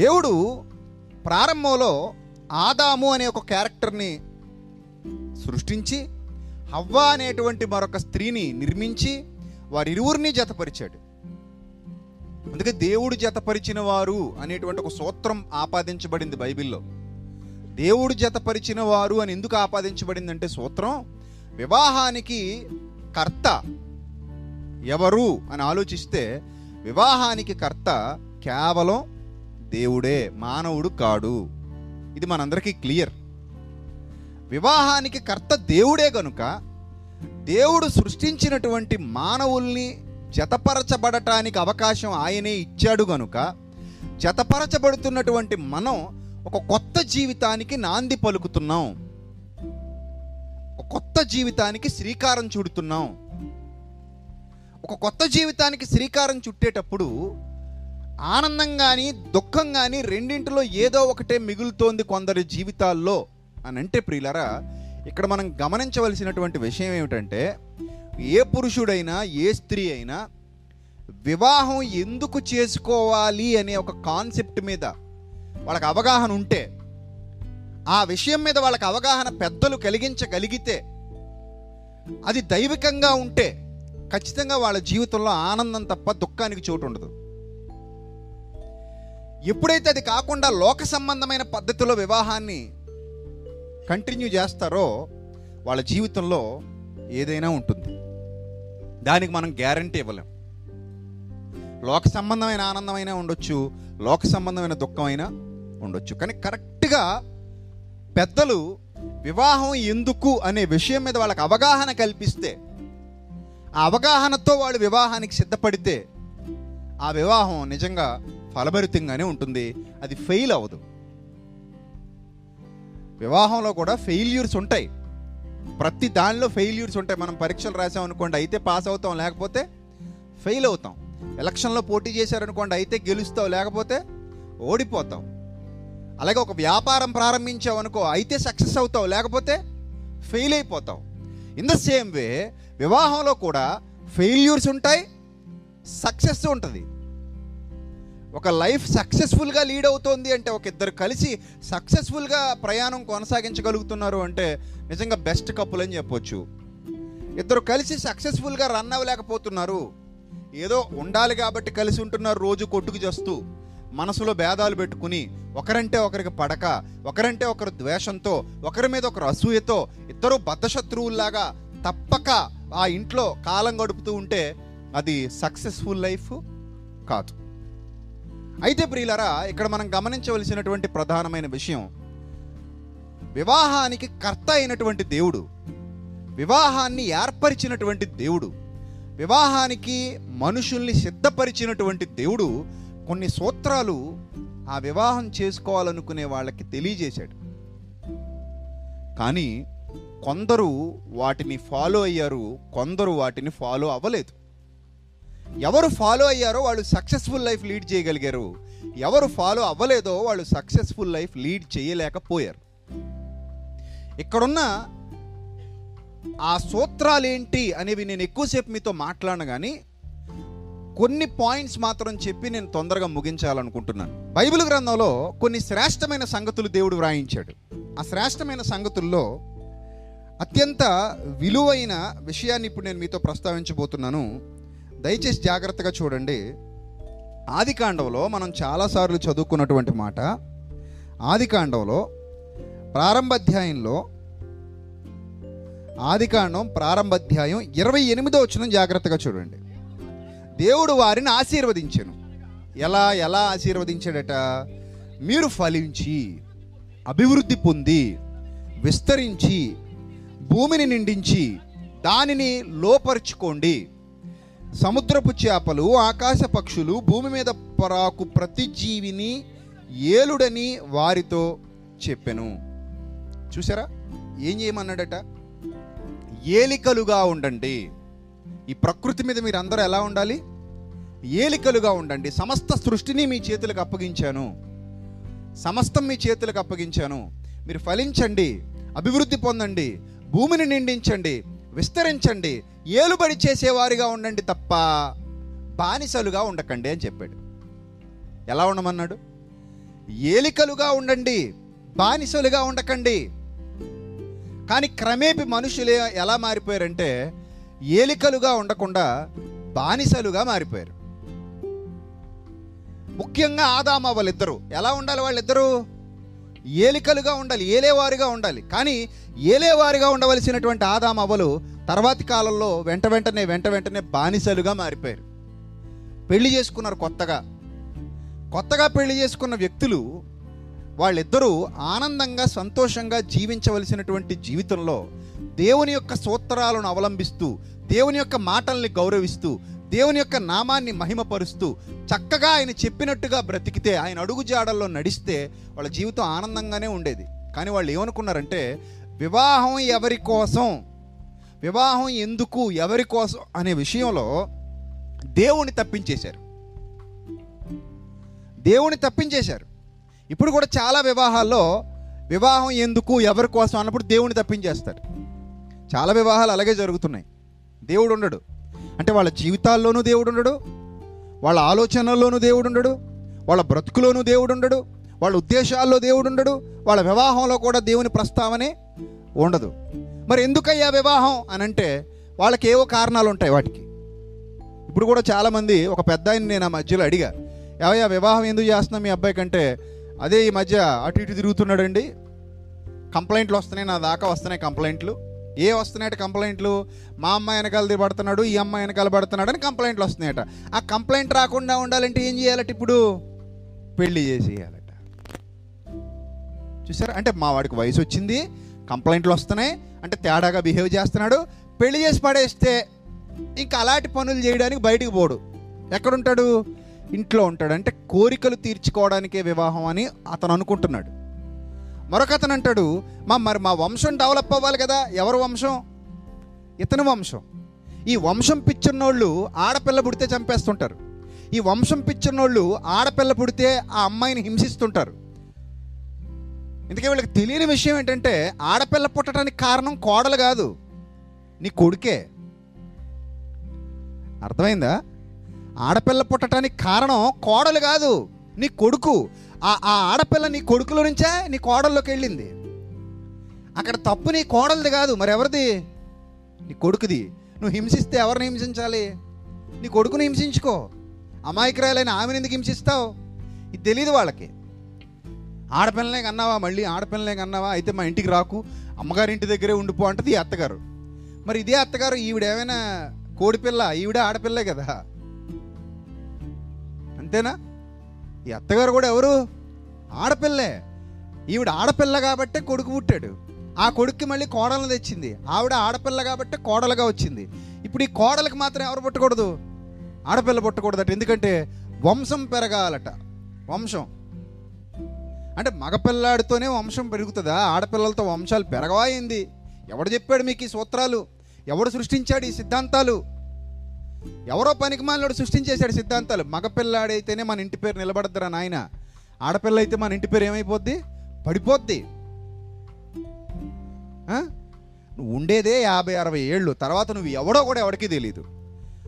దేవుడు ప్రారంభంలో ఆదాము అనే ఒక క్యారెక్టర్ని సృష్టించి హవ్వ అనేటువంటి మరొక స్త్రీని నిర్మించి వారిరువురిని జతపరిచాడు. అందుకే దేవుడు జతపరిచిన వారు అనేటువంటి ఒక సూత్రం ఆపాదించబడింది బైబిల్లో. దేవుడు జతపరిచిన వారు అని ఎందుకు ఆపాదించబడిందంటే సూత్రం వివాహానికి కర్త ఎవరు అని ఆలోచిస్తే వివాహానికి కర్త కేవలం దేవుడే మానవుడు కాడు. ఇది మనందరికీ క్లియర్. వివాహానికి కర్త దేవుడే గనుక దేవుడు సృష్టించినటువంటి మానవుల్ని జతపరచబడటానికి అవకాశం ఆయనే ఇచ్చాడు గనుక జతపరచబడుతున్నటువంటి మనం ఒక కొత్త జీవితానికి నాంది పలుకుతున్నాం. ఒక కొత్త జీవితానికి శ్రీకారం చుడుతున్నాం. ఒక కొత్త జీవితానికి శ్రీకారం చుట్టేటప్పుడు ఆనందం కానీ దుఃఖం కానీ రెండింటిలో ఏదో ఒకటే మిగులుతోంది కొందరి జీవితాల్లో అని అంటే ప్రియులరా ఇక్కడ మనం గమనించవలసినటువంటి విషయం ఏమిటంటే ఏ పురుషుడైనా ఏ స్త్రీ అయినా వివాహం ఎందుకు చేసుకోవాలి అనే ఒక కాన్సెప్ట్ మీద వాళ్ళకి అవగాహన ఉంటే ఆ విషయం మీద వాళ్ళకి అవగాహన పెద్దలు కలిగించగలిగితే అది దైవికంగా ఉంటే ఖచ్చితంగా వాళ్ళ జీవితంలో ఆనందం తప్ప దుఃఖానికి చోటు ఉండదు. ఎప్పుడైతే అది కాకుండా లోక సంబంధమైన పద్ధతిలో వివాహాన్ని కంటిన్యూ చేస్తారో వాళ్ళ జీవితంలో ఏదైనా ఉంటుంది. దానికి మనం గ్యారంటీ ఇవ్వలేం. లోక సంబంధమైన ఆనందమైనా ఉండొచ్చు లోక సంబంధమైన దుఃఖమైనా ఉండొచ్చు. కానీ కరెక్ట్గా పెద్దలు వివాహం ఎందుకు అనే విషయం మీద వాళ్ళకి అవగాహన కల్పిస్తే ఆ అవగాహనతో వాళ్ళు వివాహానికి సిద్ధపడితే ఆ వివాహం నిజంగా ఫలభరితంగానే ఉంటుంది. అది ఫెయిల్ అవ్వదు. వివాహంలో కూడా ఫెయిల్యూర్స్ ఉంటాయి. ప్రతి దానిలో ఫెయిల్యూర్స్ ఉంటాయి. మనం పరీక్షలు రాసాం అనుకోండి అయితే పాస్ అవుతాం. లేకపోతే ఫెయిల్ అవుతాం. ఎలక్షన్లో పోటీ చేశారనుకోండి అయితే గెలుస్తావు లేకపోతే ఓడిపోతావు అలాగే ఒక వ్యాపారం ప్రారంభించావు అనుకో అయితే సక్సెస్ అవుతావు లేకపోతే ఫెయిల్ అయిపోతావు ఇన్ ద సేమ్ వే వివాహంలో కూడా ఫెయిల్యూర్స్ ఉంటాయి సక్సెస్ ఉంటుంది. ఒక లైఫ్ సక్సెస్ఫుల్గా లీడ్ అవుతోంది అంటే ఒక ఇద్దరు కలిసి సక్సెస్ఫుల్గా ప్రయాణం కొనసాగించగలుగుతున్నారు అంటే నిజంగా బెస్ట్ కప్పులు అని చెప్పొచ్చు. ఇద్దరు కలిసి సక్సెస్ఫుల్గా రన్ అవ్వలేకపోతున్నారు. ఏదో ఉండాలి కాబట్టి కలిసి ఉంటున్నారు రోజు కొట్టుకు చేస్తూ మనసులో భేదాలు పెట్టుకుని ఒకరంటే ఒకరికి పడక ఒకరంటే ఒకరు ద్వేషంతో ఒకరి మీద ఒకరు అసూయతో ఇద్దరు బద్ధశత్రువుల్లాగా తప్పక ఆ ఇంట్లో కాలం గడుపుతూ ఉంటే అది సక్సెస్ఫుల్ లైఫ్ కాదు. అయితే ప్రియులరా ఇక్కడ మనం గమనించవలసినటువంటి ప్రధానమైన విషయం. వివాహానికి కర్త అయినటువంటి దేవుడు వివాహాన్ని ఏర్పరిచినటువంటి దేవుడు వివాహానికి మనుషుల్ని సిద్ధపరిచినటువంటి దేవుడు కొన్ని సూత్రాలు ఆ వివాహం చేసుకోవాలనుకునే వాళ్ళకి తెలియజేశాడు. కానీ కొందరు వాటిని ఫాలో అయ్యారు కొందరు వాటిని ఫాలో అవ్వలేదు. ఎవరు ఫాలో అయ్యారో వాళ్ళు సక్సెస్ఫుల్ లైఫ్ లీడ్ చేయగలిగారు. ఎవరు ఫాలో అవ్వలేదో వాళ్ళు సక్సెస్ఫుల్ లైఫ్ లీడ్ చేయలేకపోయారు. ఇక్కడున్న ఆ సూత్రాలు ఏంటి అనేవి నేను ఎక్కువసేపు మీతో మాట్లాడను కానీ కొన్ని పాయింట్స్ మాత్రం చెప్పి నేను తొందరగా ముగించాలనుకుంటున్నాను. బైబిల్ గ్రంథంలో కొన్ని శ్రేష్టమైన సంగతులు దేవుడు వ్రాయించాడు. ఆ శ్రేష్టమైన సంగతుల్లో అత్యంత విలువైన విషయాన్ని ఇప్పుడు నేను మీతో ప్రస్తావించబోతున్నాను. దయచేసి జాగ్రత్తగా చూడండి. ఆదికాండంలో మనం చాలాసార్లు చదువుకున్నటువంటి మాట ఆదికాండంలో ప్రారంభ ప్రారంభాధ్యాయంలో ఆదికాండం కాండం ప్రారంభాధ్యాయం ఇరవై ఎనిమిదో వచ్చిన జాగ్రత్తగా చూడండి. దేవుడు వారిని ఆశీర్వదించాను. ఎలా ఎలా ఆశీర్వదించాడట? మీరు ఫలించి అభివృద్ధి పొంది విస్తరించి భూమిని నిండించి దానిని లోపరుచుకోండి. సముద్రపు చేపలు ఆకాశ పక్షులు భూమి మీద పరాకు ప్రతి జీవిని ఏలుడని వారితో చెప్పెను. చూసారా ఏం చేయమన్నాడట? ఏలికలుగా ఉండండి. ఈ ప్రకృతి మీద మీరు అందరూ ఎలా ఉండాలి? ఏలికలుగా ఉండండి. సమస్త సృష్టిని మీ చేతులకు అప్పగించాను. సమస్తం మీ చేతులకు అప్పగించాను. మీరు ఫలించండి అభివృద్ధి పొందండి భూమిని నిండించండి విస్తరించండి ఏలుబడి చేసేవారిగా ఉండండి తప్ప బానిసలుగా ఉండకండి అని చెప్పాడు. ఎలా ఉండమన్నాడు? ఏలికలుగా ఉండండి బానిసలుగా ఉండకండి. కానీ క్రమేపి మనుషులు ఎలా మారిపోయారంటే ఏలికలుగా ఉండకుండా బానిసలుగా మారిపోయారు. ముఖ్యంగా ఆదామ వాళ్ళిద్దరూ. ఎలా ఉండాలి వాళ్ళిద్దరూ? ఏలికలుగా ఉండాలి ఏలేవారుగా ఉండాలి. కానీ ఏలేవారుగా ఉండవలసినటువంటి ఆదామ అవ్వలు తర్వాతి కాలంలో వెంట వెంటనే వెంట వెంటనే బానిసలుగా మారిపోయారు. పెళ్ళి చేసుకున్నారు కొత్తగా. కొత్తగా పెళ్ళి చేసుకున్న వ్యక్తులు వాళ్ళిద్దరూ ఆనందంగా సంతోషంగా జీవించవలసినటువంటి జీవితంలో దేవుని యొక్క సూత్రాలను అవలంబిస్తూ దేవుని యొక్క మాటల్ని గౌరవిస్తూ దేవుని యొక్క నామాన్ని మహిమపరుస్తూ చక్కగా ఆయన చెప్పినట్టుగా బ్రతికితే ఆయన అడుగు జాడల్లో నడిస్తే వాళ్ళ జీవితం ఆనందంగానే ఉండేది. కానీ వాళ్ళు ఏమనుకున్నారంటే వివాహం ఎవరి కోసం? వివాహం ఎందుకు ఎవరి కోసం? అనే విషయంలో దేవుని తప్పించేశారు. దేవుని తప్పించేశారు. ఇప్పుడు కూడా చాలా వివాహాల్లో వివాహం ఎందుకు ఎవరి కోసం అన్నప్పుడు దేవుని తప్పించేస్తారు. చాలా వివాహాలు అలాగే జరుగుతున్నాయి. దేవుడు ఉండడు. అంటే వాళ్ళ జీవితాల్లోనూ దేవుడు ఉండడు వాళ్ళ ఆలోచనల్లోనూ దేవుడు ఉండడు వాళ్ళ బ్రతుకులోనూ దేవుడు ఉండడు వాళ్ళ ఉద్దేశాల్లో దేవుడు ఉండడు వాళ్ళ వివాహంలో కూడా దేవుని ప్రస్తావనే ఉండదు. మరి ఎందుకయ్యా వివాహం అని అంటే వాళ్ళకి ఏవో కారణాలు ఉంటాయి వాటికి. ఇప్పుడు కూడా చాలామంది ఒక పెద్ద ఆయన నేను ఆ మధ్యలో అడిగా ఏవయ్యా వివాహం ఎందుకు చేస్తున్నాం మీ అబ్బాయి కంటే? అదే ఈ మధ్య అటు ఇటు తిరుగుతున్నాడండి. కంప్లైంట్లు వస్తున్నాయి నా దాకా వస్తున్నాయి కంప్లైంట్లు. ఏ వస్తున్నాయట కంప్లైంట్లు? మా అమ్మాయి వెనకాల పడుతున్నాడు ఈ అమ్మాయి వెనకాల పడుతున్నాడు అని కంప్లైంట్లు వస్తున్నాయట. ఆ కంప్లైంట్ రాకుండా ఉండాలంటే ఏం చేయాలట ఇప్పుడు? పెళ్ళి చేసేయాలట. చూసారా? అంటే మా వాడికి వయసు వచ్చింది కంప్లైంట్లు వస్తున్నాయి అంటే తేడాగా బిహేవ్ చేస్తున్నాడు. పెళ్ళి చేసి పడేస్తే ఇంకా అలాంటి పనులు చేయడానికి బయటికి పోడు. ఎక్కడుంటాడు? ఇంట్లో ఉంటాడు. అంటే కోరికలు తీర్చుకోవడానికే వివాహం అని అతను అనుకుంటున్నాడు. మరొకతను అంటాడు మా మరి మా వంశం డెవలప్ అవ్వాలి కదా ఎవరి వంశం? ఇతని వంశం. ఈ వంశం పిచ్చున్నోళ్ళు ఆడపిల్ల పుడితే చంపేస్తుంటారు. ఈ వంశం పిచ్చున్నోళ్ళు ఆడపిల్ల పుడితే ఆ అమ్మాయిని హింసిస్తుంటారు. ఎందుకే వీళ్ళకి తెలియని విషయం ఏంటంటే ఆడపిల్ల పుట్టడానికి కారణం కోడలు కాదు నీ కొడుకే. అర్థమైందా? ఆడపిల్ల పుట్టడానికి కారణం కోడలు కాదు నీ కొడుకు. ఆ ఆ ఆడపిల్ల నీ కొడుకులో నుంచే నీ కోడల్లోకి వెళ్ళింది. అక్కడ తప్పు నీ కోడలది కాదు మరి ఎవరిది? నీ కొడుకుది. నువ్వు హింసిస్తే ఎవరిని హింసించాలి? నీ కొడుకుని హింసించుకో. అమాయకురాలైన ఆమెను ఎందుకు హింసిస్తావు? ఇది తెలియదు వాళ్ళకి. ఆడపిల్లనే కన్నావా మళ్ళీ? ఆడపిల్లనే కన్నావా? అయితే మా ఇంటికి రాకు. అమ్మగారి ఇంటి దగ్గరే ఉండిపో అంటది ఈ అత్తగారు. మరి ఇదే అత్తగారు ఈవిడ ఏమైనా కోడిపిల్ల ఈవిడే ఆడపిల్లే కదా. అంతేనా? ఈ అత్తగారు కూడా ఎవరు? ఆడపిల్లే. ఈవిడ ఆడపిల్ల కాబట్టే కొడుకు పుట్టాడు. ఆ కొడుక్కి మళ్ళీ కోడలను తెచ్చింది. ఆవిడ ఆడపిల్ల కాబట్టి కోడలుగా వచ్చింది. ఇప్పుడు ఈ కోడలకు మాత్రం ఎవరు పుట్టకూడదు? ఆడపిల్ల పుట్టకూడదట. ఎందుకంటే వంశం పెరగాలట. వంశం. అంటే మగపిల్లాడితోనే వంశం పెరుగుతుందా? ఆడపిల్లలతో వంశాలు పెరగవాయింది ఎవడు చెప్పాడు మీకు ఈ సూత్రాలు? ఎవడు సృష్టించాడు ఈ సిద్ధాంతాలు? ఎవరో పనికిమాలినోడు సృష్టించేశాడు సిద్ధాంతాలు. మగపిల్లాడైతేనే మన ఇంటి పేరు నిలబడద్దురా నాయన. ఆడపిల్ల అయితే మన ఇంటి పేరు ఏమైపోద్ది? పడిపోద్ది. నువ్వు ఉండేదే యాభై అరవై ఏళ్ళు. తర్వాత నువ్వు ఎవడో కూడా ఎవడికి తెలియదు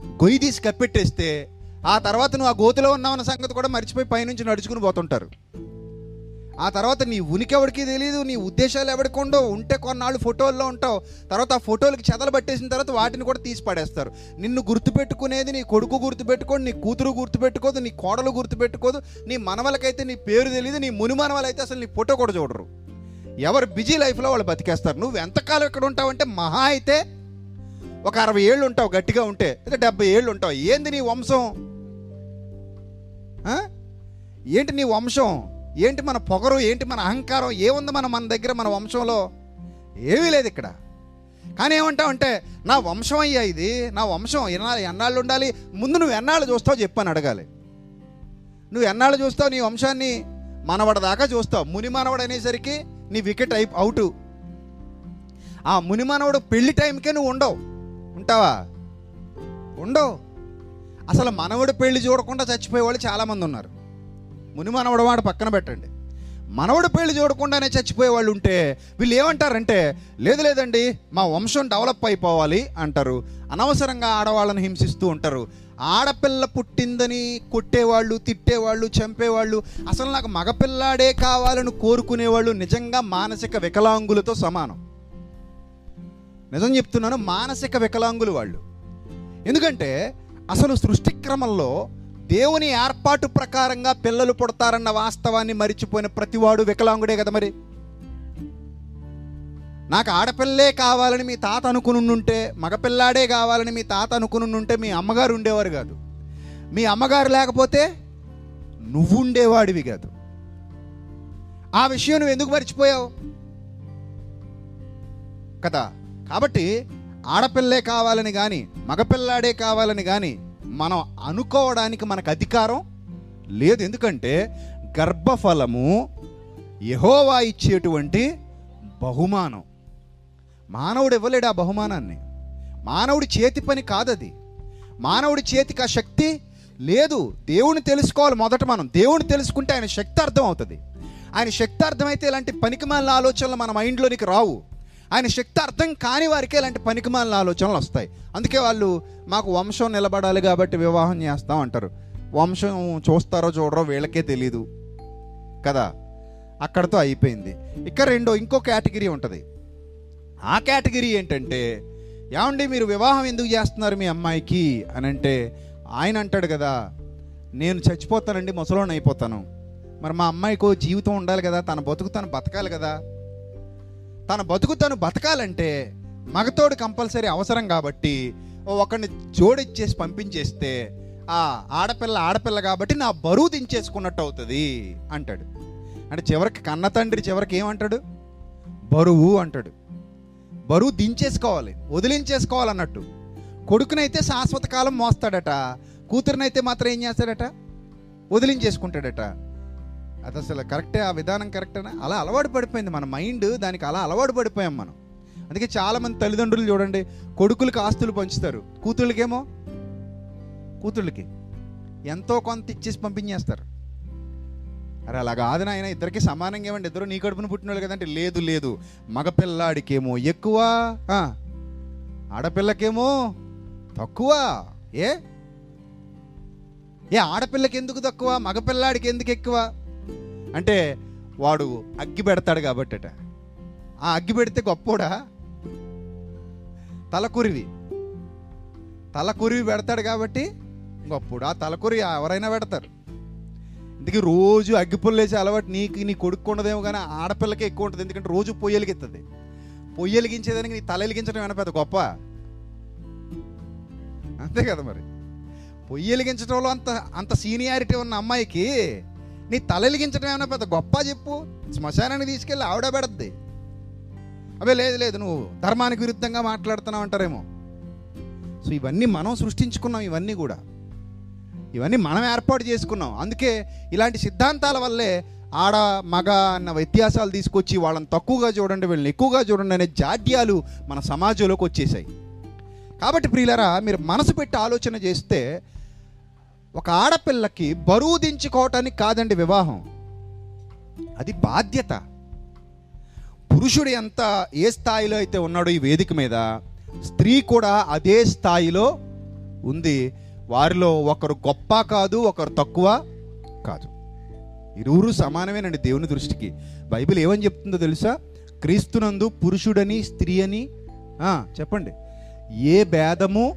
గొయ్యి తీసి కప్పెట్టేస్తే ఆ తర్వాత నువ్వు ఆ గోతిలో ఉన్నావన్న సంగతి కూడా మర్చిపోయి పైనుంచి నడుచుకుని పోతుంటారు. ఆ తర్వాత నీ ఉనికి ఎవరికి తెలియదు నీ ఉద్దేశాలు ఎవరికి ఉండవు. ఉంటే కొన్నాళ్ళు ఫోటోల్లో ఉంటావు. తర్వాత ఆ ఫోటోలకి చెదలు పట్టేసిన తర్వాత వాటిని కూడా తీసి పడేస్తారు. నిన్ను గుర్తుపెట్టుకునేది నీ కొడుకు గుర్తుపెట్టుకోదు నీ కూతురు గుర్తుపెట్టుకోదు నీ కోడలు గుర్తుపెట్టుకోదు నీ మనవలకైతే నీ పేరు తెలియదు నీ ముని మనవలైతే అసలు నీ ఫోటో కూడా చూడరు. ఎవరు బిజీ లైఫ్లో వాళ్ళు బతికేస్తారు. నువ్వు ఎంతకాలం ఇక్కడ ఉంటావంటే మహా అయితే ఒక అరవై ఏళ్ళు ఉంటావు గట్టిగా ఉంటే లేదా డెబ్బై ఏళ్ళు ఉంటావు. ఏంది నీ వంశం? ఏంటి నీ వంశం? ఏంటి మన పొగరు ఏంటి మన అహంకారం ఏముంది మన మన దగ్గర మన వంశంలో? ఏమీ లేదు ఇక్కడ. కానీ ఏమంటావంటే నా వంశం అయ్యా ఇది నా వంశం ఎన్నాళ్ళు ఎన్నాళ్ళు ఉండాలి? ముందు నువ్వు ఎన్నాళ్ళు చూస్తావు చెప్పని అడగాలి. నువ్వు ఎన్నాళ్ళు చూస్తావు నీ వంశాన్ని? మనవడ దాకా చూస్తావు. ముని మనవడు అనేసరికి నీ వికెట్ అయి అవుట్. ఆ ముని మనవడు పెళ్ళి టైంకే నువ్వు ఉండవు. ఉంటావా? ఉండవు. అసలు మనవడు పెళ్ళి చూడకుండా చచ్చిపోయే వాళ్ళు చాలామంది ఉన్నారు. ముని మనవడు వాడు పక్కన పెట్టండి. మనవడు పెళ్ళి చూడకుండానే చచ్చిపోయే వాళ్ళు ఉంటే వీళ్ళు ఏమంటారంటే లేదు లేదండి మా వంశం డెవలప్ అయిపోవాలి అంటారు. అనవసరంగా ఆడవాళ్ళని హింసిస్తూ ఉంటారు. ఆడపిల్ల పుట్టిందని కొట్టేవాళ్ళు తిట్టేవాళ్ళు చంపేవాళ్ళు అసలు నాకు మగపిల్లాడే కావాలని కోరుకునేవాళ్ళు నిజంగా మానసిక వికలాంగులతో సమానం. నిజం చెప్తున్నాను మానసిక వికలాంగులు వాళ్ళు. ఎందుకంటే అసలు సృష్టి క్రమంలో దేవుని ఏర్పాటు ప్రకారంగా పిల్లలు పుడతారన్న వాస్తవాన్ని మరిచిపోయిన ప్రతివాడు వికలాంగుడే కదా మరి. నాకు ఆడపిల్లే కావాలని మీ తాత అనుకుని ఉంటే మగపిల్లాడే కావాలని మీ తాత అనుకుని ఉంటే మీ అమ్మగారు ఉండేవారు కాదు. మీ అమ్మగారు లేకపోతే నువ్వు ఉండేవాడివి కాదు. ఆ విషయం నువ్వు ఎందుకు మర్చిపోయావు? కదా? కాబట్టి ఆడపిల్లే కావాలని కానీ మగపిల్లాడే కావాలని కానీ మనం అనుకోవడానికి మనకు అధికారం లేదు. ఎందుకంటే గర్భఫలము యహోవా ఇచ్చేటువంటి బహుమానం. మానవుడు ఇవ్వలేడు ఆ బహుమానాన్ని. మానవుడి చేతి పని కాదది. మానవుడి చేతికి ఆ శక్తి లేదు. దేవుని తెలుసుకోవాలి మొదట మనం. దేవుని తెలుసుకుంటే ఆయన శక్తి అర్థం అవుతుంది. ఆయన శక్తి అర్థమైతే ఇలాంటి పనికిమాలిన ఆలోచనలు మన మైండ్లోనికి రావు. ఆయన శక్తి అర్థం కాని వారికే ఇలాంటి పనికిమాలిన ఆలోచనలు వస్తాయి. అందుకే వాళ్ళు మాకు వంశం నిలబడాలి కాబట్టి వివాహం చేస్తాం అంటారు. వంశం చూస్తారో చూడరో వీళ్ళకే తెలీదు కదా? అక్కడతో అయిపోయింది. ఇక్కడ రెండో ఇంకో కేటగిరీ ఉంటుంది. ఆ కేటగిరీ ఏంటంటే ఏమండి మీరు వివాహం ఎందుకు చేస్తున్నారు మీ అమ్మాయికి? అని అంటే ఆయన అంటాడు కదా నేను చచ్చిపోతానండి ముసలోని అయిపోతాను. మరి మా అమ్మాయికి జీవితం ఉండాలి కదా తన బతుకు తను బతకాలి కదా. తన బతుకు తను బతకాలంటే మగతోడు కంపల్సరీ అవసరం కాబట్టి ఒకరిని జోడిచ్చేసి పంపించేస్తే ఆ ఆడపిల్ల ఆడపిల్ల కాబట్టి నా బరువు దించేసుకున్నట్టు అవుతుంది అంటాడు. అంటే చివరికి కన్న తండ్రి చివరికి ఏమంటాడు? బరువు అంటాడు. బరువు దించేసుకోవాలి వదిలించేసుకోవాలన్నట్టు. కొడుకునైతే శాశ్వత కాలం మోస్తాడట కూతురునైతే మాత్రం ఏం చేస్తాడట? వదిలించేసుకుంటాడట. అది అసలు కరెక్టే ఆ విధానం కరెక్టేనా? అలా అలవాటు పడిపోయింది మన మైండ్ దానికి అలా అలవాటు పడిపోయాం మనం. అందుకే చాలామంది తల్లిదండ్రులు చూడండి కొడుకులకి ఆస్తులు పంచుతారు. కూతుళ్ళకేమో? కూతుళ్ళకి. ఎంతో కొంత ఇచ్చేసి పంపించేస్తారు. అరే అలా కాదు నాయన ఇద్దరికి సమానంగా ఇవ్వండి. ఇద్దరు నీ కడుపున పుట్టిన వాళ్ళు కదంటే లేదు లేదు. మగపిల్లాడికేమో ఎక్కువ. ఆడపిల్లకేమో తక్కువ. ఏ? ఏ ఆడపిల్లకి ఎందుకు తక్కువ? మగపిల్లాడికి ఎందుకు ఎక్కువ అంటే వాడు అగ్గి పెడతాడు కాబట్టట. ఆ అగ్గి పెడితే గొప్పోడా? తలకురివి తలకురివి పెడతాడు కాబట్టి ఇంకప్పుడు ఆ తలకురి ఎవరైనా పెడతారు. ఇందుకే రోజు అగ్గిపుల్లేసే అలవాటు నీకు నీ కొడుకు ఉండదేమో కానీ ఆడపిల్లకే ఎక్కువ ఉంటుంది. ఎందుకంటే రోజు పొయ్యి వెలిగిస్తుంది పొయ్యి వెలిగించేదానికి నీ తల వెలిగించడం ఏమైనా పెద్ద గొప్ప? అంతే కదా మరి. పొయ్యి వెలిగించడంలో అంత అంత సీనియారిటీ ఉన్న అమ్మాయికి నీ తల వెలిగించడం ఏమైనా పెద్ద గొప్ప చెప్పు. శ్మశానానికి తీసుకెళ్ళి ఆవిడ పెడద్ది. అవే లేదు లేదు నువ్వు ధర్మానికి విరుద్ధంగా మాట్లాడుతున్నావు అంటారేమో. సో ఇవన్నీ మనం సృష్టించుకున్నాం ఇవన్నీ కూడా. ఇవన్నీ మనం ఏర్పాటు చేసుకున్నాం. అందుకే ఇలాంటి సిద్ధాంతాల వల్లే ఆడ మగ అన్న వ్యత్యాసాలు తీసుకొచ్చి వాళ్ళని తక్కువగా చూడండి వీళ్ళని ఎక్కువగా చూడండి అనే జాడ్యాలు మన సమాజంలోకి వచ్చేసాయి. కాబట్టి ప్రియులరా మీరు మనసు పెట్టి ఆలోచన చేస్తే ఒక ఆడపిల్లకి బరువు దించుకోవటానికి కాదండి వివాహం. అది బాధ్యత. పురుషుడు ఎంత ఏ స్థాయిలో అయితే ఉన్నాడో ఈ వేదిక మీద స్త్రీ కూడా అదే స్థాయిలో ఉంది. వారిలో ఒకరు గొప్ప కాదు ఒకరు తక్కువ కాదు. ఇరువురు సమానమేనండి దేవుని దృష్టికి. బైబిల్ ఏమని చెప్తుందో తెలుసా? క్రీస్తునందు పురుషుడని స్త్రీ అని చెప్పండి. ఏ భేదము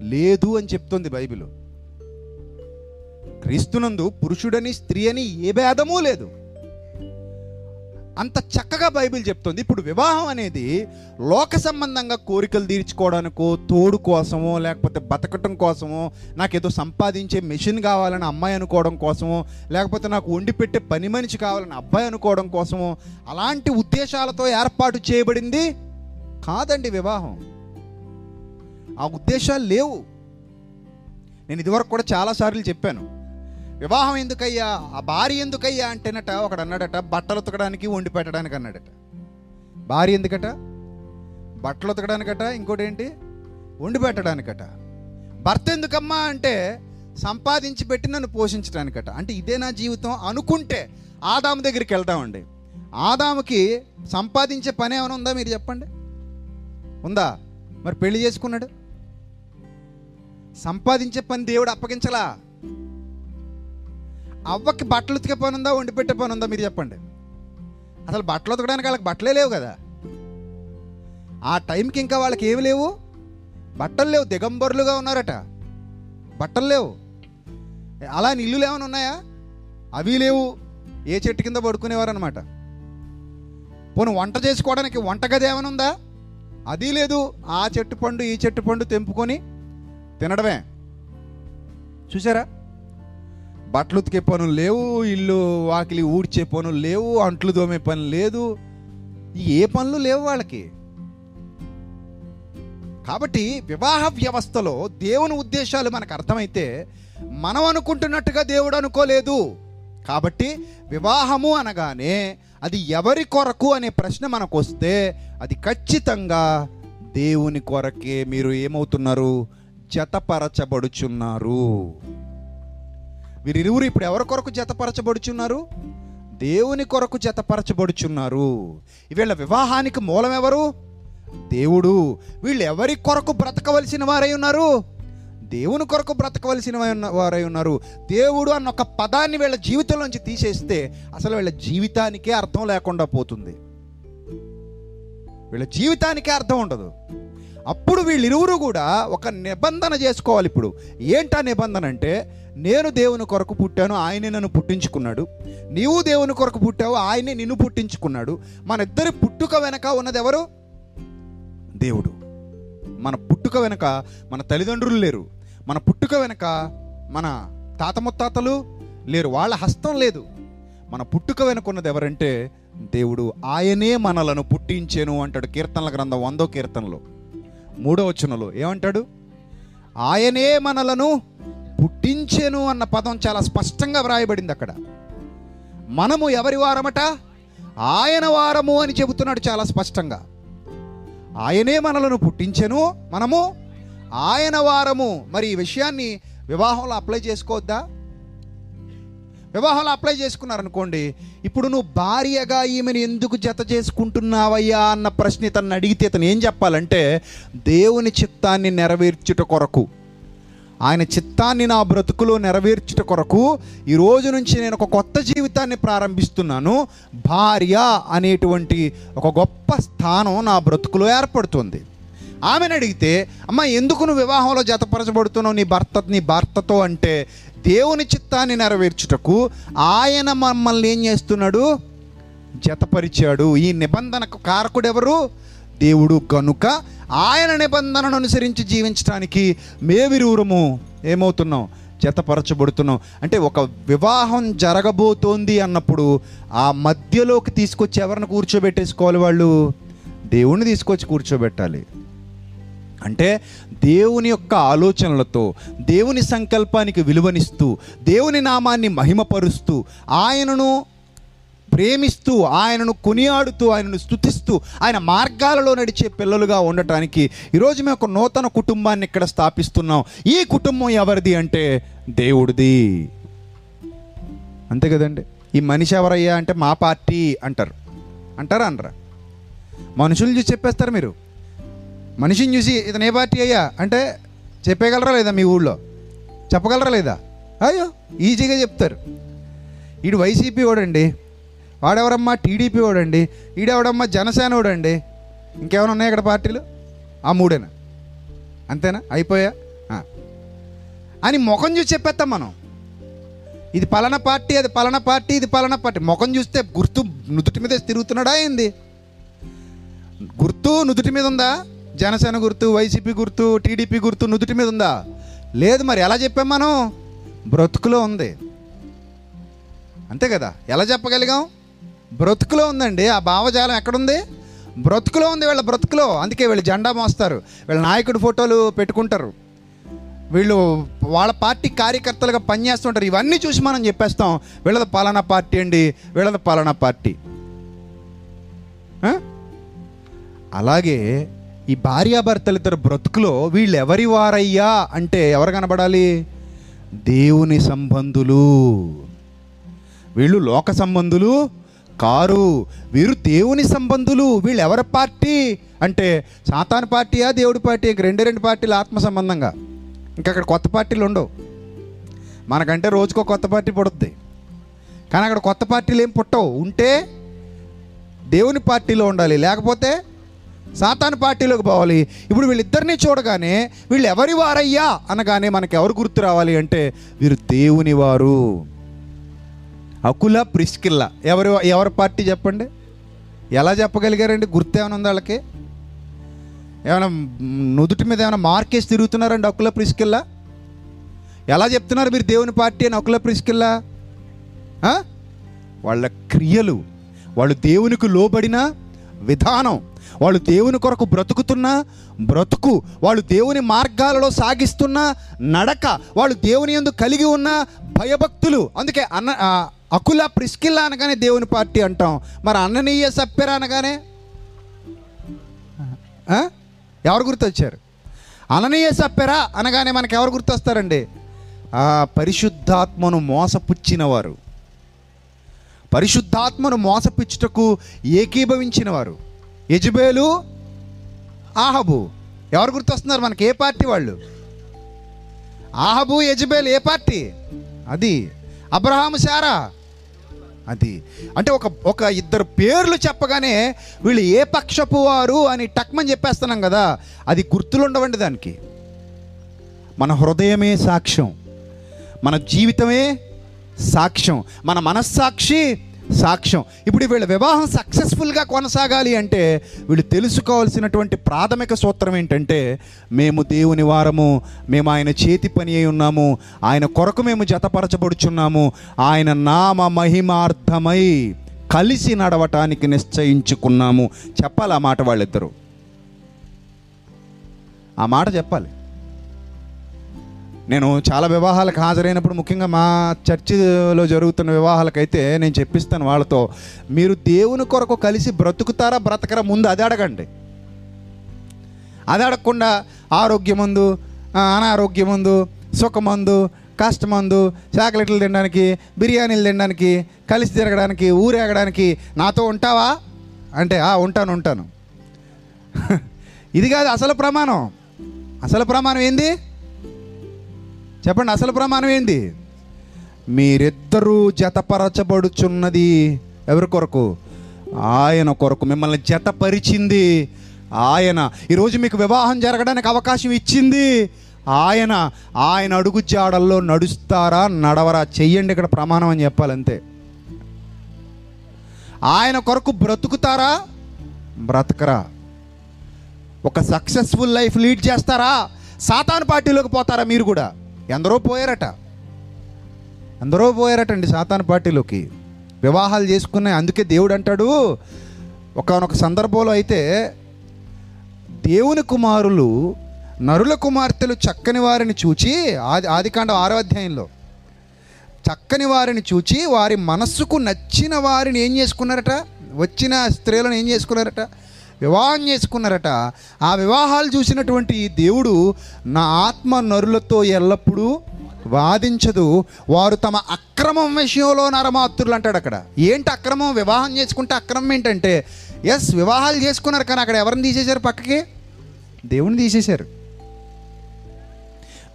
లేదు అని చెప్తుంది బైబిల్. క్రీస్తునందు పురుషుడని స్త్రీ అని ఏ భేదము లేదు. అంత చక్కగా బైబిల్ చెప్తుంది. ఇప్పుడు వివాహం అనేది లోక సంబంధంగా కోరికలు తీర్చుకోవడానికో తోడు కోసమో లేకపోతే బతకటం కోసమో నాకేదో సంపాదించే మెషిన్ కావాలని అమ్మాయి అనుకోవడం కోసమో లేకపోతే నాకు వండి పెట్టే పని మనిషి కావాలని అబ్బాయి అనుకోవడం కోసమో అలాంటి ఉద్దేశాలతో ఏర్పాటు చేయబడింది కాదండి వివాహం. ఆ ఉద్దేశాలు లేవు. నేను ఇదివరకు కూడా చాలాసార్లు చెప్పాను. వివాహం ఎందుకయ్యా? ఆ భార్య ఎందుకయ్యా అంటేనట ఒకడు అన్నాడట బట్టలు ఉతకడానికి వండి పెట్టడానికి అన్నాడట. భార్య ఎందుకట? బట్టలు ఉతకడానికట ఇంకోటి ఏంటి వండి పెట్టడానికట. భర్త ఎందుకమ్మా అంటే సంపాదించి పెట్టి నన్ను పోషించడానికట. అంటే ఇదే నా జీవితం అనుకుంటే ఆదాము దగ్గరికి వెళ్దామండి. ఆదాముకి సంపాదించే పని ఏమైనా ఉందా మీరు చెప్పండి? ఉందా? మరి పెళ్ళి చేసుకున్నాడు? సంపాదించే పని దేవుడు అప్పగించలా? అవ్వకి బట్టలు ఉతికే పని ఉందా వండి పెట్టే పని ఉందా మీరు చెప్పండి. అసలు బట్టలు ఉతకడానికి వాళ్ళకి బట్టలే లేవు కదా. ఆ టైంకి ఇంకా వాళ్ళకి ఏమి లేవు? బట్టలు లేవు దిగంబరులుగా ఉన్నారట. బట్టలు లేవు. అలా ఇల్లులు ఏమైనా ఉన్నాయా? అవి లేవు. ఏ చెట్టు కింద పడుకునేవారు అనమాట పోను వంట చేసుకోవడానికి వంటగది ఏమైనా ఉందా? అది లేదు. ఆ చెట్టు పండు ఈ చెట్టు పండు తెంపుకొని తినడమే. చూసారా బట్టలు ఉతికే పనులు లేవు ఇల్లు వాకిలి ఊడ్చే పనులు లేవు అంట్లు దోమే పని లేదు. ఏ పనులు లేవు వాళ్ళకి. కాబట్టి వివాహ వ్యవస్థలో దేవుని ఉద్దేశాలు మనకు అర్థమైతే మనం అనుకుంటున్నట్టుగా దేవుడు అనుకోలేదు. కాబట్టి వివాహము అనగానే అది ఎవరి కొరకు అనే ప్రశ్న మనకు వస్తే అది ఖచ్చితంగా దేవుని కొరకే మీరు ఏమవుతున్నారు? జతపరచబడుచున్నారు. వీరిరువురు ఇప్పుడు ఎవరి కొరకు జతపరచబడుచున్నారు? దేవుని కొరకు జతపరచబడుచున్నారు. వీళ్ళ వివాహానికి మూలం ఎవరు? దేవుడు. వీళ్ళు ఎవరి కొరకు బ్రతకవలసిన వారై ఉన్నారు? దేవుని కొరకు బ్రతకవలసిన వారై ఉన్నారు. దేవుడు అన్న ఒక పదాన్ని వీళ్ళ జీవితంలోంచి తీసేస్తే అసలు వీళ్ళ జీవితానికే అర్థం లేకుండా పోతుంది. వీళ్ళ జీవితానికే అర్థం ఉండదు. అప్పుడు వీళ్ళిరువురు కూడా ఒక నిబంధన చేసుకోవాలి ఇప్పుడు. ఏంటా నిబంధన అంటే నేను దేవుని కొరకు పుట్టాను ఆయనే నన్ను పుట్టించుకున్నాడు. నీవు దేవుని కొరకు పుట్టావు ఆయనే నిన్ను పుట్టించుకున్నాడు. మన ఇద్దరి పుట్టుక వెనక ఉన్నది ఎవరు? దేవుడు. మన పుట్టుక వెనక మన తల్లిదండ్రులు లేరు. మన పుట్టుక వెనక మన తాత ముత్తాతలు లేరు. వాళ్ళ హస్తం లేదు. మన పుట్టుక వెనక ఉన్నది ఎవరంటే దేవుడు ఆయనే మనలను పుట్టించేను అంటాడు కీర్తనల గ్రంథం వందో కీర్తనలో. మూడో వచనంలో ఏమంటాడు? ఆయనే మనలను పుట్టించెను అన్న పదం చాలా స్పష్టంగా వ్రాయబడింది అక్కడ. మనము ఎవరి వారమట? ఆయన వారము అని చెబుతున్నాడు చాలా స్పష్టంగా. ఆయనే మనలను పుట్టించెను మనము ఆయన వారము. మరి ఈ విషయాన్ని వివాహంలో అప్లై చేసుకోవద్దా? వివాహాలు అప్లై చేసుకున్నారనుకోండి ఇప్పుడు నువ్వు భార్యగా ఈమెను ఎందుకు జత చేసుకుంటున్నావయ్యా అన్న ప్రశ్న ఇతను అడిగితే ఇతను ఏం చెప్పాలంటే దేవుని చిత్తాన్ని నెరవేర్చుట కొరకు ఆయన చిత్తాన్ని నా బ్రతుకులో నెరవేర్చుట కొరకు ఈ రోజు నుంచి నేను ఒక కొత్త జీవితాన్ని ప్రారంభిస్తున్నాను. భార్య అనేటువంటి ఒక గొప్ప స్థానం నా బ్రతుకులో ఏర్పడుతుంది. ఆమెను అడిగితే అమ్మ ఎందుకు నువ్వు వివాహంలో జతపరచబడుతున్నావు? నీ భర్త నీ భర్తతో అంటే దేవుని చిత్తాన్ని నెరవేర్చుటకు ఆయన మమ్మల్ని ఏం చేస్తున్నాడు? జతపరిచాడు. ఈ నిబంధనకు కారకుడు ఎవరు దేవుడు కనుక ఆయన నిబంధనను అనుసరించి జీవించడానికి మేవిరూరము ఏమవుతున్నాం? జతపరచబడుతున్నాం. అంటే ఒక వివాహం జరగబోతోంది అన్నప్పుడు ఆ మధ్యలోకి తీసుకొచ్చి ఎవరిని కూర్చోబెట్టేసుకోవాలి వాళ్ళు? దేవుణ్ణి తీసుకొచ్చి కూర్చోబెట్టాలి. అంటే దేవుని యొక్క ఆలోచనలతో దేవుని సంకల్పానికి విలువనిస్తూ దేవుని నామాన్ని మహిమపరుస్తూ ఆయనను ప్రేమిస్తూ ఆయనను కొనియాడుతూ ఆయనను స్తుతిస్తూ ఆయన మార్గాలలో నడిచే పిల్లలుగా ఉండటానికి ఈరోజు మేము ఒక నూతన కుటుంబాన్ని ఇక్కడ స్థాపిస్తున్నాం. ఈ కుటుంబం ఎవరిది అంటే దేవుడిది. అంతే కదండి? ఈ మనిషి ఎవరయ్యా అంటే మా పార్టీ అంటారు. అంటారా అనరా? మనుషులు చూసి చెప్పేస్తారు మీరు. మనిషిని చూసి ఇతను ఏ పార్టీ అయ్యా? అంటే చెప్పగలరా లేదా మీ ఊళ్ళో? చెప్పగలరా లేదా? అయ్యో ఈజీగా చెప్తారు. ఈడు వైసీపీ వాడండి వాడెవరమ్మా టీడీపీ వాడండి ఈడెవడమ్మా జనసేన వాడండి ఇంకేమైనా ఉన్నాయి ఇక్కడ పార్టీలు? ఆ మూడేనా? అంతేనా? అయిపోయా? అని ముఖం చూసి చెప్పేస్తాం మనం. ఇది పలానా పార్టీ అది పలానా పార్టీ ఇది పలానా పార్టీ. ముఖం చూస్తే గుర్తు నుదుటి మీద తిరుగుతున్నాడా ఏంది? గుర్తు నుదుటి మీద ఉందా? జనసేన గుర్తు వైసీపీ గుర్తు టీడీపీ గుర్తు నుదుటి మీద ఉందా? లేదు మరి ఎలా చెప్పాం మనం? బ్రతుకులో ఉంది. అంతే కదా? ఎలా చెప్పగలిగాం? బ్రతుకులో ఉందండి. ఆ భావజాలం ఎక్కడుంది? బ్రతుకులో ఉంది వీళ్ళ బ్రతుకులో. అందుకే వీళ్ళు జెండా మోస్తారు. వీళ్ళ నాయకుడి ఫోటోలు పెట్టుకుంటారు. వీళ్ళు వాళ్ళ పార్టీ కార్యకర్తలుగా పనిచేస్తుంటారు. ఇవన్నీ చూసి మనం చెప్పేస్తాం. వీళ్ళది పాలనా పార్టీ అండి. వీళ్ళది పాలనా పార్టీ. అలాగే ఈ భార్యాభర్తలు ఇద్దరు బ్రతుకులో వీళ్ళు ఎవరి వారయ్యా అంటే ఎవరు కనబడాలి? దేవుని సంబంధులు. వీళ్ళు లోక సంబంధులు కారు. వీరు దేవుని సంబంధులు. వీళ్ళు ఎవరి పార్టీ? అంటే సాతాను పార్టీయా దేవుడి పార్టీ రెండు రెండు పార్టీలు ఆత్మ సంబంధంగా. ఇంకా అక్కడ కొత్త పార్టీలు ఉండవు. మనకంటే రోజుకో కొత్త పార్టీ పుడుద్ది. కానీ అక్కడ కొత్త పార్టీలు ఏం పుట్టవు. ఉంటే దేవుని పార్టీలో ఉండాలి. లేకపోతే సాతాన్ పార్టీలోకి పోవాలి. ఇప్పుడు వీళ్ళిద్దరిని చూడగానే వీళ్ళు ఎవరి వారయ్యా అనగానే మనకి ఎవరు గుర్తు రావాలి అంటే వీరు దేవుని వారు. అకుల ప్రిస్కిల్ల. ఎవరి ఎవరి పార్టీ చెప్పండి? ఎలా చెప్పగలిగారండి? గుర్తు ఏమైనా ఉంది వాళ్ళకి? ఏమైనా నుదుటి మీద ఏమైనా మార్కేసి తిరుగుతున్నారండి అకుల ప్రిస్కిల్ల? ఎలా చెప్తున్నారు మీరు దేవుని పార్టీ అని అకుల ప్రిస్కిల్ల? వాళ్ళ క్రియలు వాళ్ళు దేవునికి లోబడినా విధానం. వాళ్ళు దేవుని కొరకు బ్రతుకుతున్న బ్రతుకు. వాళ్ళు దేవుని మార్గాలలో సాగిస్తున్న నడక. వాళ్ళు దేవుని యందు కలిగి ఉన్న భయభక్తులు. అందుకే అన్న అకుల ప్రిస్కిల్లా అనగానే దేవుని పార్టీ అంటాం. మరి అన్ననీయ సప్పెర అనగానే? ఎవరు గుర్తొచ్చారు? అననీయ సప్పెరా అనగానే మనకు ఎవరు గుర్తొస్తారండి? ఆ పరిశుద్ధాత్మను మోసపుచ్చినవారు. పరిశుద్ధాత్మను మోసపుచ్చుటకు ఏకీభవించిన వారు యజబేలు ఆహబు. ఎవరు గుర్తొస్తున్నారు మనకి? ఏ పార్టీ వాళ్ళు? ఆహబు యజబేలు ఏ పార్టీ? అది. Abraham Sarah? అది. అంటే ఒక ఒక ఇద్దరు పేర్లు చెప్పగానే వీళ్ళు ఏ పక్షపు వారు అని టక్మని చెప్పేస్తున్నాం కదా అది గుర్తులుండవండి దానికి. మన హృదయమే సాక్ష్యం. మన జీవితమే సాక్ష్యం. మన మనస్సాక్షి సాక్ష్యం. ఇప్పుడు వీళ్ళ వివాహం సక్సెస్ఫుల్గా కొనసాగాలి అంటే వీళ్ళు తెలుసుకోవాల్సినటువంటి ప్రాథమిక సూత్రం ఏంటంటే మేము దేవుని వారము మేము ఆయన చేతి పని అయి ఉన్నాము ఆయన కొరకు మేము జతపరచబడుచున్నాము ఆయన నామ మహిమార్థమై కలిసి నడవటానికి నిశ్చయించుకున్నాము. చెప్పాలి ఆ మాట వాళ్ళిద్దరూ. ఆ మాట చెప్పాలి. నేను చాలా వివాహాలకు హాజరైనప్పుడు ముఖ్యంగా మా చర్చిలో జరుగుతున్న వివాహాలకైతే నేను చెప్పిస్తాను వాళ్ళతో మీరు దేవుని కొరకు కలిసి బ్రతుకుతారా బ్రతకరా ముందు అది అడగండి. అది అడగకుండా ఆరోగ్యమందు ఆ, అనారోగ్యమందు సుఖమందు కష్టమందు చాక్లెట్లు తినడానికి బిర్యానీలు తినడానికి కలిసి తిరగడానికి ఊరేగడానికి నాతో ఉంటావా? అంటే "ఆ, ఉంటాను ఉంటాను. ఇది కాదు అసలు ప్రమాణం. అసలు ప్రమాణం ఏంది? చెప్పండి అసలు ప్రమాణం ఏంది మీరిద్దరూ జతపరచబడుచున్నది ఎవరి కొరకు? ఆయన కొరకు మిమ్మల్ని జతపరిచింది ఆయన. ఈరోజు మీకు వివాహం జరగడానికి అవకాశం ఇచ్చింది ఆయన. ఆయన అడుగు జాడల్లో నడుస్తారా నడవరా? చెయ్యండి ఇక్కడ ప్రమాణం అని చెప్పాలంతే. ఆయన కొరకు బ్రతుకుతారా? బ్రతకరా. ఒక సక్సెస్ఫుల్ లైఫ్ లీడ్ చేస్తారా? సాతాను పార్టీలోకి పోతారా మీరు కూడా? ఎందరో పోయారట. ఎందరో పోయారటండి సాతాన్ పార్టీలోకి. వివాహాలు చేసుకునే అందుకే దేవుడు అంటాడు. ఒకనొక సందర్భంలో అయితే దేవుని కుమారులు నరుల కుమార్తెలు చక్కని వారిని చూచి ఆది ఆదికాండం ఆరో అధ్యాయంలో చక్కని వారిని చూచి వారి మనస్సుకు నచ్చిన వారిని ఏం చేసుకున్నారట? వచ్చిన స్త్రీలను ఏం చేసుకున్నారట? వివాహం చేసుకున్నారట. ఆ వివాహాలు చూసినటువంటి దేవుడు నా ఆత్మ నరులతో ఎల్లప్పుడూ వాదించదు. వారు తమ అక్రమం విషయంలో నరమాత్రులు అంటాడు అక్కడ. ఏంటి అక్రమం? వివాహం చేసుకుంటే అక్రమం ఏంటంటే ఎస్ వివాహాలు చేసుకున్నారు కానీ అక్కడ ఎవరిని తీసేశారు పక్కకి? దేవుని తీసేశారు.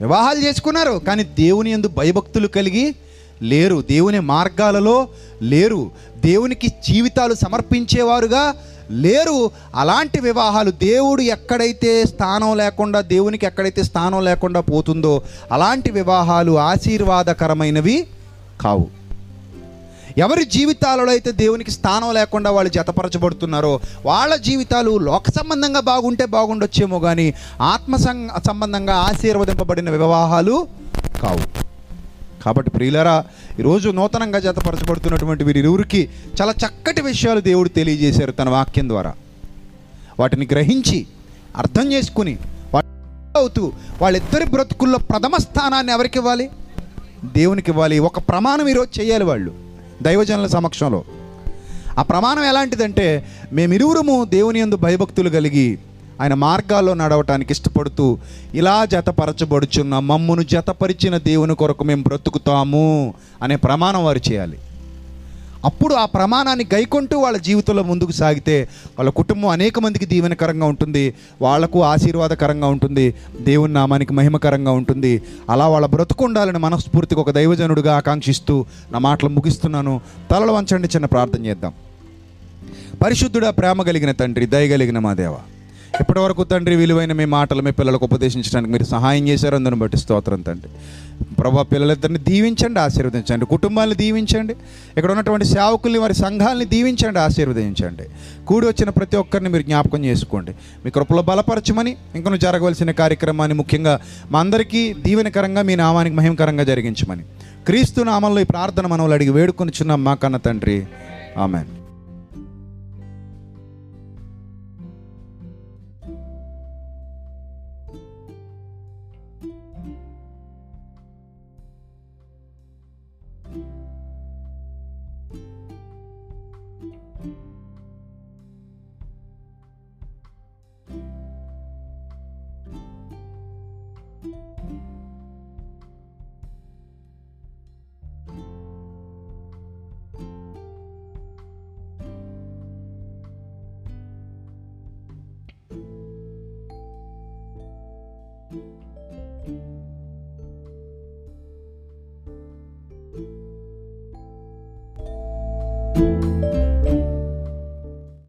వివాహాలు చేసుకున్నారు కానీ దేవుని యందు భయభక్తులు కలిగి లేరు. దేవుని మార్గాలలో లేరు. దేవునికి జీవితాలు సమర్పించేవారుగా లేరు. అలాంటి వివాహాలు దేవుడు ఎక్కడైతే స్థానం లేకుండా దేవునికి ఎక్కడైతే స్థానం లేకుండా పోతుందో అలాంటి వివాహాలు ఆశీర్వాదకరమైనవి కావు. ఎవరి జీవితాలలో అయితే దేవునికి స్థానం లేకుండా వాళ్ళు జతపరచబడుతున్నారో వాళ్ళ జీవితాలు లోక సంబంధంగా బాగుంటే బాగుండొచ్చేమో కానీ ఆత్మ సం- సంబంధంగా ఆశీర్వదింపబడిన వివాహాలు కావు. కాబట్టి ప్రియులరా ఈరోజు నూతనంగా జతపరచబడుతున్నటువంటి వీరిరువురికి చాలా చక్కటి విషయాలు దేవుడు తెలియజేశారు తన వాక్యం ద్వారా. వాటిని గ్రహించి అర్థం చేసుకుని అవుతూ వాళ్ళిద్దరి బ్రతుకుల్లో ప్రథమ స్థానాన్ని ఎవరికి ఇవ్వాలి? దేవునికి ఇవ్వాలి. ఒక ప్రమాణం ఈరోజు చేయాలి వాళ్ళు దైవజనుల సమక్షంలో. ఆ ప్రమాణం ఎలాంటిదంటే మేమిరువురము దేవుని యందు భయభక్తులు కలిగి ఆయన మార్గాల్లో నడవటానికి ఇష్టపడుతూ ఇలా జతపరచబడుచున్న మమ్మును జతపరిచిన దేవుని కొరకు మేము బ్రతుకుతాము అనే ప్రమాణం వారు చేయాలి. అప్పుడు ఆ ప్రమాణాన్ని గైకొంటూ వాళ్ళ జీవితంలో ముందుకు సాగితే వాళ్ళ కుటుంబం అనేక మందికి దీవెనకరంగా ఉంటుంది వాళ్ళకు ఆశీర్వాదకరంగా ఉంటుంది దేవుని నామానికి మహిమకరంగా ఉంటుంది. అలా వాళ్ళ బ్రతుకు ఉండాలని మనస్ఫూర్తిగా ఒక దైవజనుడిగా ఆకాంక్షిస్తూ నా మాటలు ముగిస్తున్నాను. తలలు వంచండి చిన్న ప్రార్థన చేద్దాం. పరిశుద్ధుడా ప్రేమ కలిగిన తండ్రి దయగలిగిన మా దేవ ఇప్పటివరకు తండ్రి విలువైన మీ మాటలు మీ పిల్లలకు ఉపదేశించడానికి మీరు సహాయం చేశారు. అందుని బట్టి స్తోత్రం తండ్రి. ప్రభా పిల్లలిద్దరిని దీవించండి ఆశీర్వదించండి. కుటుంబాన్ని దీవించండి. ఇక్కడ ఉన్నటువంటి సేవకుల్ని వారి సంఘాలని దీవించండి ఆశీర్వదించండి. కూడి వచ్చిన ప్రతి ఒక్కరిని మీరు జ్ఞాపకం చేసుకోండి. మీ కృపలో బలపరచమని ఇంకొన జరగవలసిన కార్యక్రమాన్ని ముఖ్యంగా మా అందరికీ దీవెనకరంగా మీ నామానికి మహిమకరంగా జరిగించమని. క్రీస్తు నామంలో ఈ ప్రార్థన మనవులు అడిగి వేడుకొనిచున్నాం మా కన్న తండ్రి. ఆమెన్.